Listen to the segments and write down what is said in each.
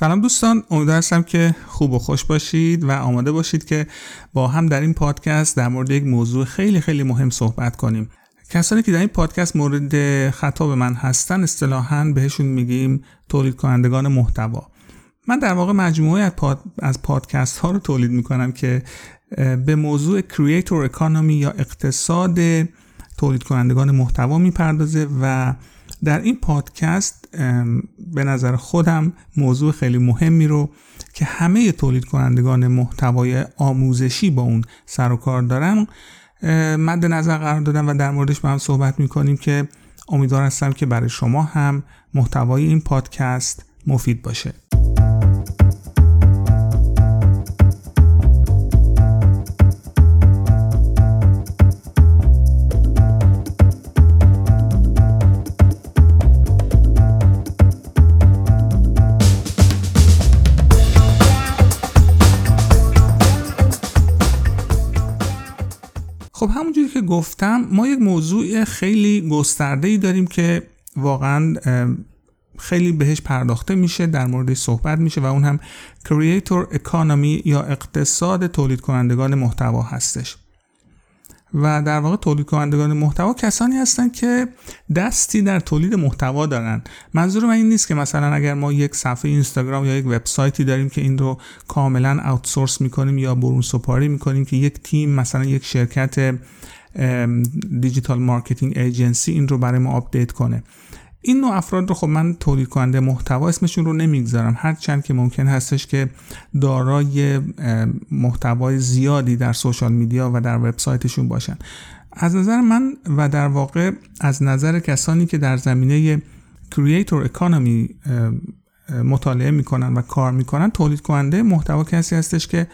سلام دوستان امیدوار هستم که خوب و خوش باشید و آماده باشید که با هم در این پادکست در مورد یک موضوع خیلی خیلی مهم صحبت کنیم. کسانی که در این پادکست مورد خطاب من هستن اصطلاحا بهشون میگیم تولید کنندگان محتوا. من در واقع مجموعه از پادکست ها رو تولید می‌کنم که به موضوع کریتور اکانومی یا اقتصاد تولید کنندگان محتوا می‌پردازه و در این پادکست به نظر خودم موضوع خیلی مهمی رو که همه تولید کنندگان محتوای آموزشی با اون سر و کار دارن مد نظر قرار دادم و در موردش با هم صحبت می‌کنیم که امیدوار هستم که برای شما هم محتوای این پادکست مفید باشه. گفتم ما یک موضوع خیلی گسترده ای داریم که واقعا خیلی بهش پرداخته میشه در مورد صحبت میشه و اون هم Creator Economy یا اقتصاد تولید کنندگان محتوا هستش. و در واقع تولید کنندگان محتوا کسانی هستند که دستی در تولید محتوا دارن. منظور من این نیست که مثلا اگر ما یک صفحه اینستاگرام یا یک وبسایتی داریم که این رو کاملا آوتسورس می‌کنیم یا برون سپاری می‌کنیم که یک تیم مثلا یک شرکت digital marketing agency این رو برای ما آپدیت کنه. این نوع افراد رو خب من تولید کننده محتوا اسمشون رو نمی‌گذارم. هر چند که ممکن هستش که دارای محتوای زیادی در social media و در وبسایتشون باشن. از نظر من و در واقع از نظر کسانی که در زمینه creator economy مطالعه می‌کنن و کار می‌کنن تولید کننده محتوا کسی هستش که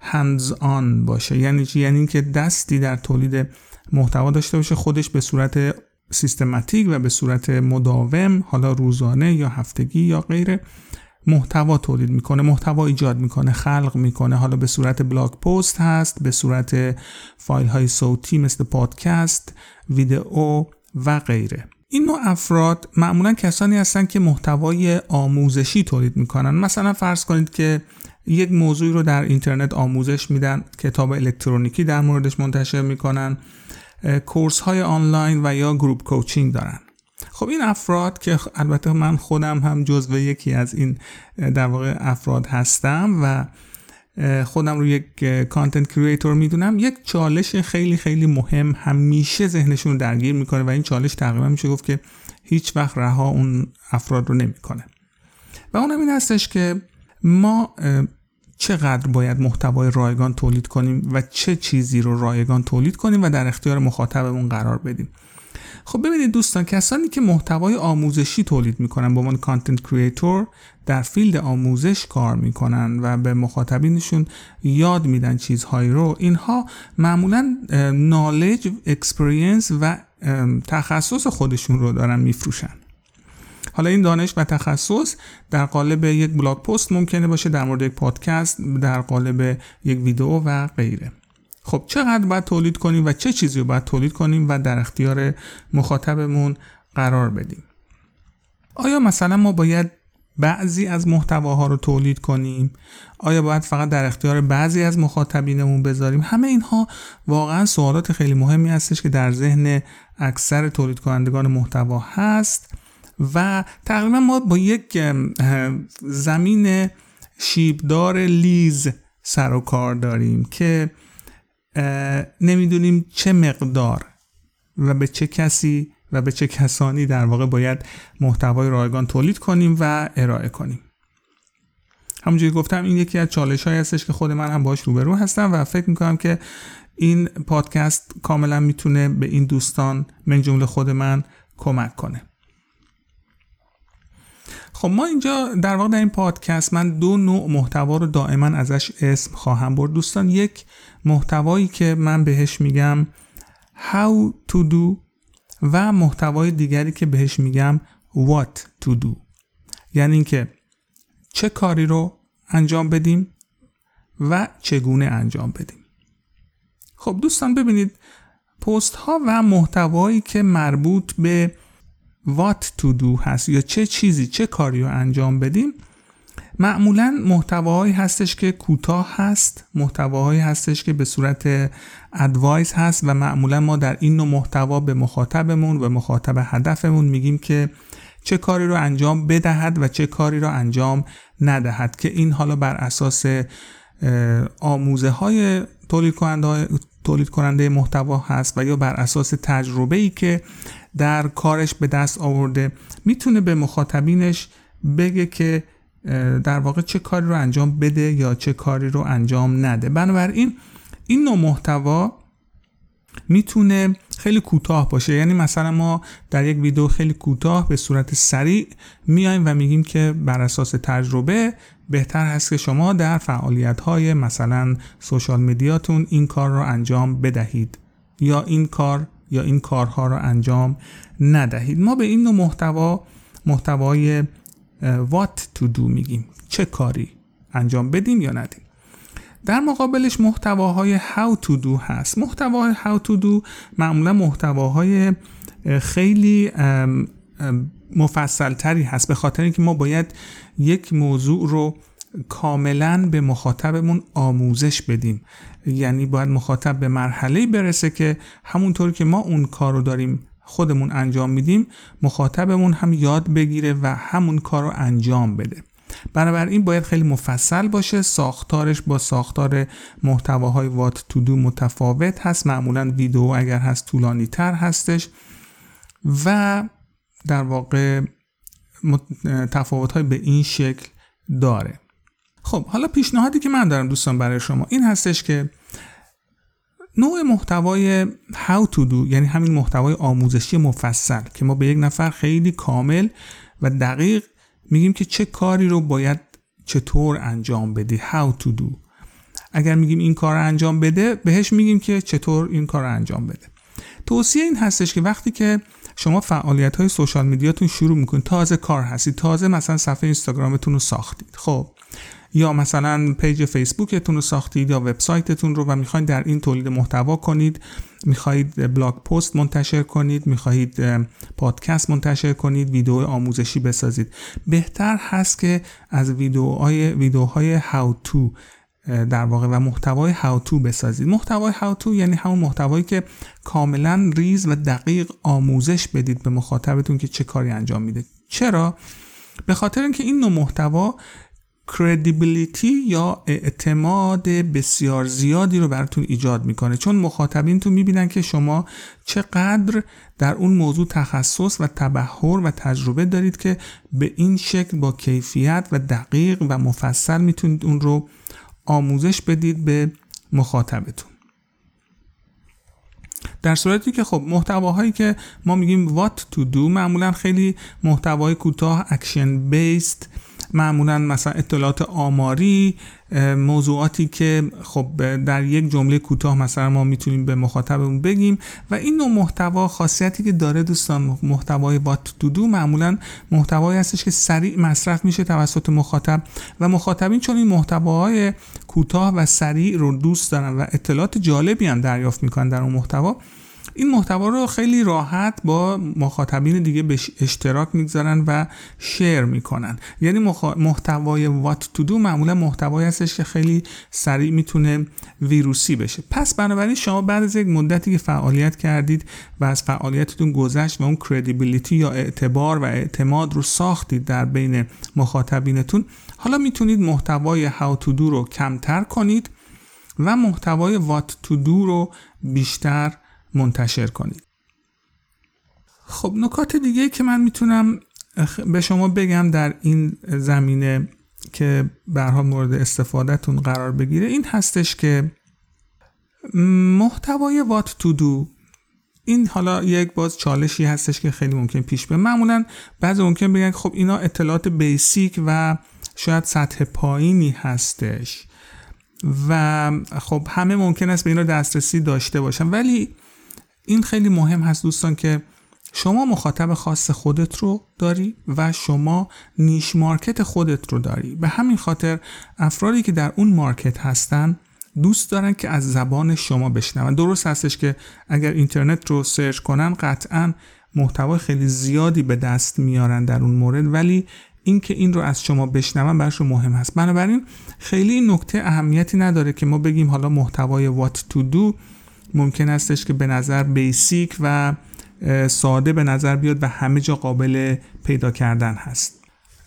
هندز آن باشه. یعنی یعنی اینکه دستی در تولید محتوا داشته باشه خودش به صورت سیستماتیک و به صورت مداوم حالا روزانه یا هفتگی یا غیره محتوا تولید می‌کنه محتوا ایجاد می‌کنه خلق می‌کنه. حالا به صورت بلاگ پست هست به صورت فایل های صوتی مثل پادکست ویدئو و غیره. این نوع افراد معمولا کسانی هستند که محتوای آموزشی تولید می‌کنن. مثلا فرض کنید که یک موضوعی رو در اینترنت آموزش میدن کتاب الکترونیکی در موردش منتشر می‌کنن. course های آنلاین و یا group coaching دارن. خب این افراد که البته من خودم هم جزو یکی از این در واقع افراد هستم و خودم رو یک content creator می‌دونم. یک چالش خیلی خیلی مهم همیشه ذهنشون رو درگیر می‌کنه و این چالش تقریبا میشه گفت که هیچ وقت رها اون افراد رو نمی‌کنه. و اونم این هستش که ما چقدر باید محتوای رایگان تولید کنیم و چه چیزی رو رایگان تولید کنیم و در اختیار مخاطبمون قرار بدیم؟ خب ببینید دوستان کسانی که محتوای آموزشی تولید می‌کنن به عنوان content creator در field آموزش کار می‌کنن و به مخاطبینشون یاد میدن چیزهایی رو اینها معمولا knowledge experience و تخصص خودشون رو دارن میفروشن. حالا این دانش و تخصص در قالب یک بلاگ پست ممکنه باشه در مورد یک پادکست در قالب یک ویدیو و غیره. خب چقدر باید تولید کنیم و چه چیزی رو باید تولید کنیم و در اختیار مخاطبمون قرار بدیم؟ آیا مثلا ما باید بعضی از محتواها رو تولید کنیم؟ آیا باید فقط در اختیار بعضی از مخاطبینمون بذاریم؟ همه اینها واقعا سوالات خیلی مهمی هستش که در ذهن اکثر تولید کنندگان محتوا هست. و تقریبا ما با یک زمین شیبدار لیز سر و کار داریم که نمی‌دونیم چه مقدار و به چه کسی و به چه کسانی در واقع باید محتوای رایگان تولید کنیم و ارائه کنیم. همونجوری گفتم این یکی از چالش های هستش که خود من هم باش روبرو هستم و فکر می‌کنم که این پادکست کاملا می‌تونه به این دوستان من جمله خود من کمک کنه. خب ما اینجا در واقع در این پادکست من دو نوع محتوا رو دائما ازش اسم خواهم برد. دوستان یک محتوایی که من بهش میگم how to do و محتوای دیگری که بهش میگم what to do. یعنی اینکه چه کاری رو انجام بدیم و چگونه انجام بدیم. خب دوستان ببینید پست ها و محتوایی که مربوط به what to do هست یا چه چیزی چه کاری رو انجام بدیم معمولا محتواهایی هستش که کوتاه هست محتواهایی هستش که به صورت ادوایس هست و معمولا ما در این نوع محتوا به مخاطبمون و مخاطب هدفمون میگیم که چه کاری رو انجام بدهد و چه کاری رو انجام ندهد که این حالا بر اساس آموزه های تولید کننده, تولید کننده محتوا هست و یا بر اساس تجربه ای که در کارش به دست آورده می‌تونه به مخاطبینش بگه که در واقع چه کاری رو انجام بده یا چه کاری رو انجام نده. بنابراین این نوع محتوا می‌تونه خیلی کوتاه باشه. یعنی مثلا ما در یک ویدیو خیلی کوتاه به صورت سریع میایم و میگیم که بر اساس تجربه بهتر هست که شما در فعالیت های مثلا سوشال میدیاتون این کار رو انجام بدهید یا این کار یا این کارها رو انجام ندهید. ما به این نوع محتوا محتوای what to do میگیم. چه کاری انجام بدیم یا ندیم. در مقابلش محتواهای how to do هست. محتواهای how to do معمولا محتواهای خیلی مفصل تری هست. به خاطر اینکه ما باید یک موضوع رو کاملا به مخاطبمون آموزش بدیم. یعنی باید مخاطب به مرحله برسه که همونطور که ما اون کار رو داریم خودمون انجام میدیم مخاطبمون هم یاد بگیره و همون کار رو انجام بده. بنابراین باید خیلی مفصل باشه. ساختارش با ساختار محتواهای وات تو دو متفاوت هست. معمولا ویدیو اگر هست طولانی تر هستش. و در واقع تفاوت به این شکل داره. خب حالا پیشنهادی که من دارم دوستان برای شما این هستش که نوع محتوای how to do یعنی همین محتوای آموزشی مفصل که ما به یک نفر خیلی کامل و دقیق میگیم که چه کاری رو باید چطور انجام بدی؟ How to do. اگر میگیم این کار رو انجام بده بهش میگیم که چطور این کار رو انجام بده. توصیه این هستش که وقتی که شما فعالیت های social media تون شروع می‌کنید تازه کار هستید تازه مثلا صفحه اینستاگرامتون رو ساختید. خب یا مثلا page فیسبوکتون رو ساختید یا وبسایتتون رو و می‌خواید در این تولید محتوا کنید می‌خواهید blog post منتشر کنید می‌خواهید پادکست منتشر کنید ویدیو آموزشی بسازید. بهتر هست که از ویدیوهای ویدیوهای هاو تو در واقع و محتوای هاو تو بسازید. محتوای هاو تو یعنی همون محتوایی که کاملا ریز و دقیق آموزش بدید به مخاطبتون که چه کاری انجام میده. چرا؟ به خاطر اینکه این نوع محتوا کردیبیلیتی یا اعتماد بسیار زیادی رو براتون ایجاد می‌کنه. چون مخاطبین تو می‌بینن که شما چقدر در اون موضوع تخصص و تبحر و تجربه دارید که به این شکل با کیفیت و دقیق و مفصل می‌تونید اون رو آموزش بدید به مخاطبتون. در صورتی که خب محتواهایی که ما میگیم what to do معمولا خیلی محتوای کوتاه action based معمولا مثلا اطلاعات آماری موضوعاتی که خب در یک جمله کوتاه مثلا ما می‌تونیم به مخاطبمون بگیم و این نوع محتوا خاصیتی که داره دوستان محتوای وات تو معمولا محتوایی هستش که سریع مصرف میشه توسط مخاطب و مخاطبین چون این محتواهای کوتاه و سریع رو دوست دارن و اطلاعات جالبی هم دریافت می‌کنن در اون محتوا این محتوا رو خیلی راحت با مخاطبین دیگه به اشتراک می‌گذارن و شیر می‌کنن. یعنی محتوای وات تو دو معمولا محتوایی هستش که خیلی سریع می‌تونه ویروسی بشه. پس بنابراین شما بعد از یک مدتی که فعالیت کردید و از فعالیتتون گذشت و اون کردیبیلیتی یا اعتبار و اعتماد رو ساختید در بین مخاطبینتون حالا می‌تونید محتوای هاو تو دو رو کمتر کنید و محتوای وات تو دو رو بیشتر منتشر کنید. خب نکات دیگه که من می‌تونم به شما بگم در این زمینه که برها مورد استفادهتون قرار بگیره این هستش که محتوای وات تو دو این حالا یک باز چالشی هستش که خیلی ممکن پیش به معمولا بعضی ممکن بگن خب اینا اطلاعات بیسیک و شاید سطح پایینی هستش و خب همه ممکن است به اینا دسترسی داشته باشن. ولی این خیلی مهم هست دوستان که شما مخاطب خاص خودت رو داری و شما niche market خودت رو داری. به همین خاطر افرادی که در اون market هستن دوست دارن که از زبان شما بشنون. درست هستش که اگر اینترنت رو search کنن قطعا محتوای خیلی زیادی به دست میارن در اون مورد ولی اینکه این رو از شما بشنون براشون مهم هست. بنابراین خیلی نکته اهمیتی نداره که ما بگیم حالا محتوای what to do ممکن استش که به نظر بیسیک و ساده به نظر بیاد و همه جا قابل پیدا کردن هست.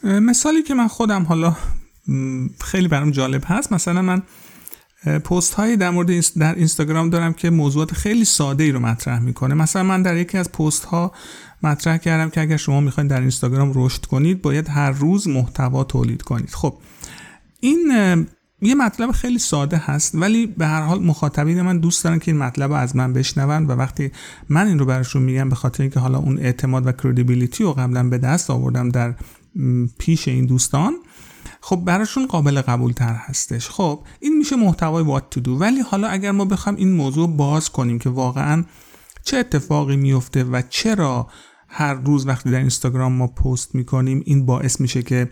مثالی که من خودم حالا خیلی برام جالب هست. مثلا من پست هایی در مورد در اینستاگرام دارم که موضوعات خیلی ساده ای رو مطرح می‌کنه. مثلا من در یکی از پست ها مطرح کردم که اگر شما می‌خواید در اینستاگرام رشد کنید باید هر روز محتوا تولید کنید. خب این یه مطلب خیلی ساده هست ولی به هر حال مخاطبین من دوست دارن که این مطلب رو از من بشنون و وقتی من این رو براشون میگم به خاطر اینکه حالا اون اعتماد و کردیبیلیتی رو قبلا به دست آوردم در پیش این دوستان خب براشون قابل قبول تر هستش. خب این میشه محتوای what to do. ولی حالا اگر ما بخوام این موضوع باز کنیم که واقعا چه اتفاقی میفته و چرا هر روز وقتی در اینستاگرام ما پست می‌کنیم این باعث میشه که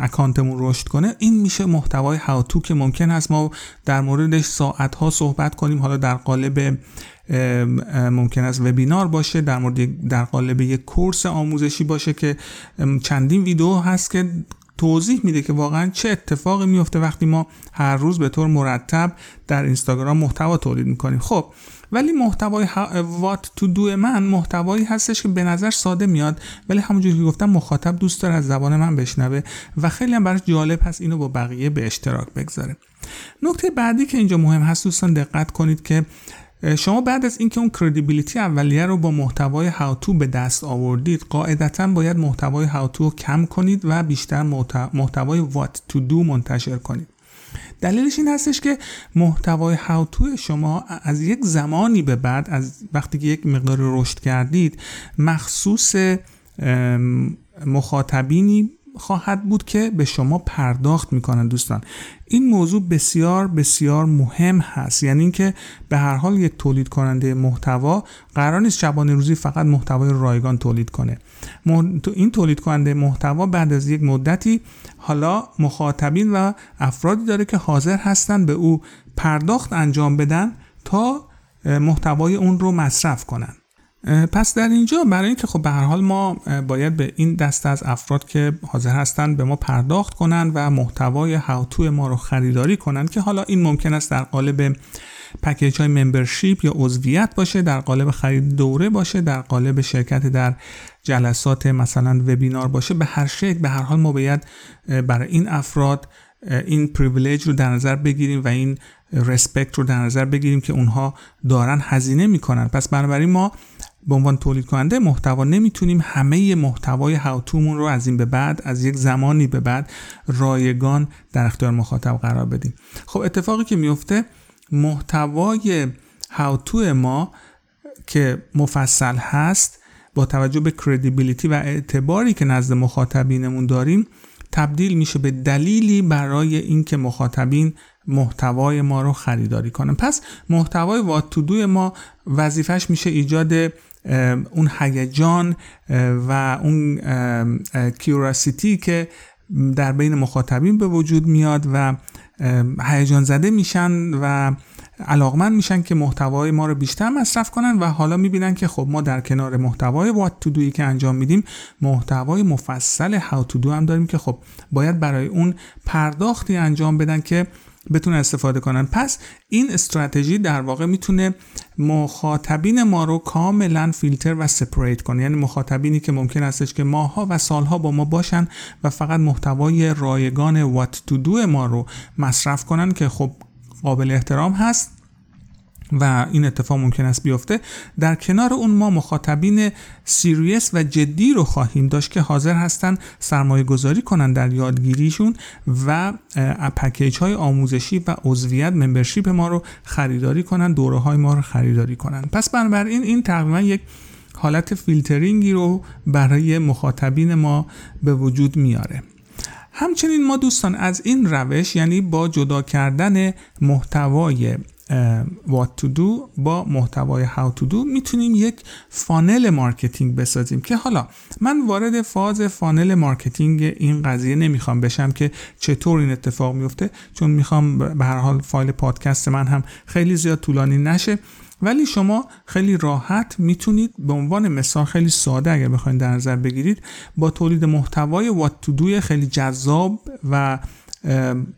اکانتمون رشد کنه. این میشه محتوای هاوتو که ممکن است ما در موردش ساعت ها صحبت کنیم. حالا در قالب ممکن است وبینار باشه در مورد در قالب یک کورس آموزشی باشه که چندین ویدیو هست که توضیح میده که واقعا چه اتفاقی میفته وقتی ما هر روز به طور مرتب در اینستاگرام محتوا تولید می‌کنیم. خب ولی محتوای وات تو دو من محتوایی هستش که به نظر ساده میاد ولی همونجوری که گفتم مخاطب دوست داره از زبان من بشنوه و خیلی هم براش جالب هست اینو با بقیه به اشتراک بگذاره. نکته بعدی که اینجا مهم هست دوستان دقت کنید که شما بعد از اینکه اون کردیبیلیتی اولیه رو با محتوای هاوتو به دست آوردید قاعدتا باید محتوای هاوتو رو کم کنید و بیشتر محتوای وات تو دو منتشر کنید. دلیلش این هستش که محتوای هاوتو شما از یک زمانی به بعد از وقتی که یک مقدار رشد کردید مخصوص مخاطبینی خواهد بود که به شما پرداخت می‌کنن دوستان. این موضوع بسیار بسیار مهم هست. یعنی اینکه به هر حال یک تولید کننده محتوا قرار نیست شبانه روزی فقط محتوای رایگان تولید کنه. این تولید کننده محتوا بعد از یک مدتی حالا مخاطبین و افرادی داره که حاضر هستن به او پرداخت انجام بدن تا محتوای اون رو مصرف کنن. پس در اینجا برای اینکه خب به هر حال ما باید به این دسته از افراد که حاضر هستند به ما پرداخت کنند و محتوای هاوتو ما رو خریداری کنند که حالا این ممکن است در قالب پکیج های ممبرشیپ یا عضویت باشه در قالب خرید دوره باشه در قالب شرکت در جلسات مثلا وبینار باشه. به هر شکل به هر حال ما باید برای این افراد این پریویلیج رو در نظر بگیریم و این رسپکت رو در نظر بگیریم که اونها دارن هزینه می‌کنن. پس بنابراین ما به عنوان تولید کننده محتوا نمی‌تونیم همه محتوای هاوتومون رو از این به بعد از یک زمانی به بعد رایگان در اختیار مخاطب قرار بدیم. خب اتفاقی که میفته محتوای هاوتو ما که مفصل هست با توجه به کردیبیلیتی و اعتباری که نزد مخاطبینمون داریم تبدیل میشه به دلیلی برای اینکه مخاطبین محتوای ما رو خریداری کنن. پس محتوای وات تو ما وظیفش میشه ایجاد اون هیجان و اون کیوراسیتی که در بین مخاطبین به وجود میاد و هیجان زده میشن و علاقمند میشن که محتوای ما رو بیشتر مصرف کنن و حالا می‌بینن که خب ما در کنار محتوای وات تو دوی که انجام میدیم محتوای مفصل هاو تو دو هم داریم که خب باید برای اون پرداختی انجام بدن که بتونه استفاده کنن. پس این استراتژی در واقع می‌تونه مخاطبین ما رو کاملا فیلتر و سپریت کنه. یعنی مخاطبینی که ممکن استش که ماها و سالها با ما باشن و فقط محتوای رایگان وات تو دو ما رو مصرف کنن که خب قابل احترام هست. و این اتفاق ممکن است بیفته در کنار اون ما مخاطبین serious و جدی رو خواهیم داشت که حاضر هستن سرمایه گذاری کنن در یادگیریشون و package های آموزشی و عضویت membership ما رو خریداری کنن دوره های ما رو خریداری کنن. پس بنابراین این تقریبا یک حالت فیلترینگی رو برای مخاطبین ما به وجود میاره. همچنین ما دوستان از این روش یعنی با جدا کردن محتوای what to do با محتوای how to do می‌تونیم یک funnel marketing بسازیم که حالا من وارد فاز funnel marketing این قضیه نمی‌خوام بشم که چطور این اتفاق میفته چون می‌خوام به هر حال فایل پادکست من هم خیلی زیاد طولانی نشه. ولی شما خیلی راحت می‌تونید به عنوان مثال خیلی ساده اگر بخواید در نظر بگیرید با تولید محتوای what to خیلی جذاب و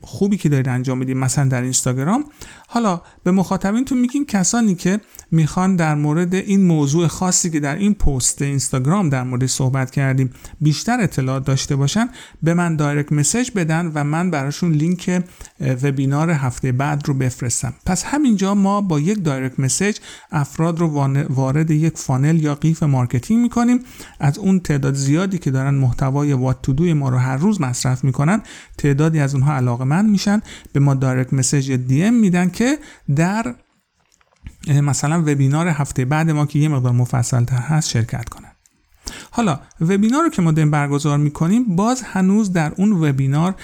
خوبی که دارید انجام می‌دید مثلا در اینستاگرام حالا به مخاطبینتون میگیم کسانی که می‌خوان در مورد این موضوع خاصی که در این پست اینستاگرام در مورد صحبت کردیم بیشتر اطلاعات داشته باشن به من direct message بدن و من براشون لینک وبینار هفته بعد رو بفرستم. پس همینجا ما با یک direct message افراد رو وارد یک funnel یا قیف marketing می‌کنیم. از اون تعداد زیادی که دارن محتوای وات تو ما رو هر روز مصرف می‌کنن تعدادی از اونها علاقه من میشن به ما دایرکت مسج دی ام میدن که در مثلا وبینار هفته بعد ما که یه مقدار مفصل تر هست شرکت کنن. حالا وبینار رو که ما داریم برگزار می‌کنیم باز هنوز در اون وبینار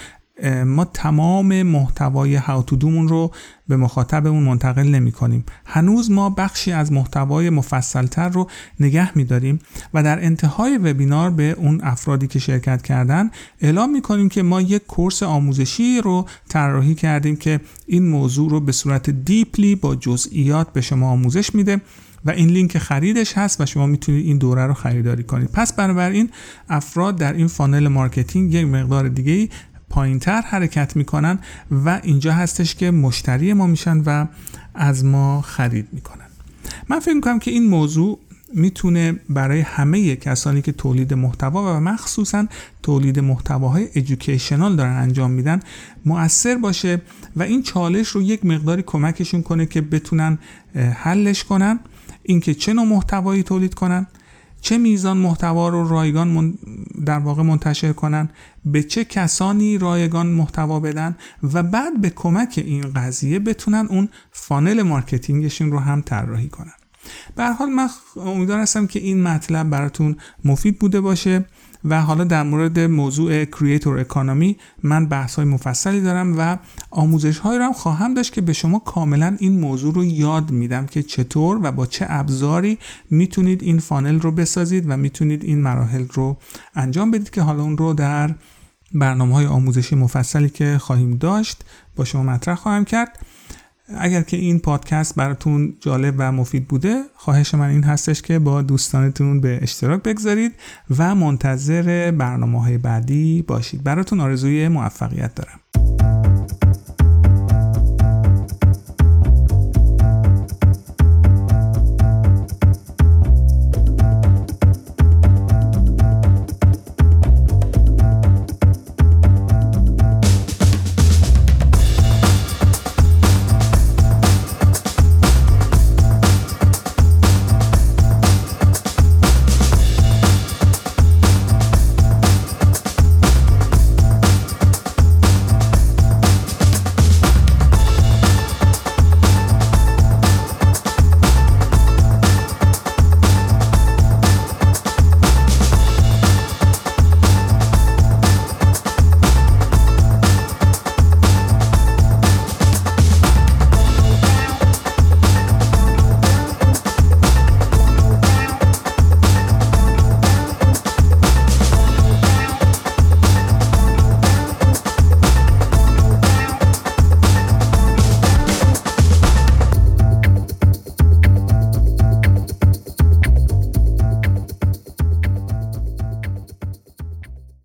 ما تمام محتوای هاو تو دومون رو به مخاطبمون منتقل نمی کنیم. هنوز ما بخشی از محتوای مفصلتر رو نگه می داریم و در انتهای وبینار به اون افرادی که شرکت کردن اعلام می کنیم که ما یک course آموزشی رو طراحی کردیم که این موضوع رو به صورت deeply با جزئیات به شما آموزش میده و این لینک خریدش هست و شما می‌تونید این دوره رو خریداری کنید. پس بنابراین افراد در این funnel marketing یک مقدار دیگه پایینتر حرکت می‌کنن و اینجا هستش که مشتری ما میشن و از ما خرید می‌کنن. من فکر می‌کنم که این موضوع می‌تونه برای همه کسانی که تولید محتوا و مخصوصا تولید محتواهای ادویکیشنال دارن انجام میدن مؤثر باشه و این چالش رو یک مقداری کمکشون کنه که بتونن حلش کنن اینکه چه نوع محتوایی تولید کنن چه میزان محتوا رو رایگان در واقع منتشر کنن به چه کسانی رایگان محتوا بدن و بعد به کمک این قضیه بتونن اون funnel marketing شون رو هم طراحی کنن. به حال من امیدوار هستم که این مطلب براتون مفید بوده باشه. و حالا در مورد موضوع creator economy من بحث های مفصلی دارم و آموزش هایی رو هم خواهم داشت که به شما کاملا این موضوع رو یاد میدم که چطور و با چه ابزاری می‌تونید این funnel رو بسازید و می‌تونید این مراحل رو انجام بدید که حالا اون رو در برنامه های آموزشی مفصلی که خواهیم داشت با شما مطرح خواهم کرد. اگر که این پادکست براتون جالب و مفید بوده خواهش من این هستش که با دوستانتون به اشتراک بگذارید و منتظر برنامه های بعدی باشید. براتون آرزوی موفقیت دارم.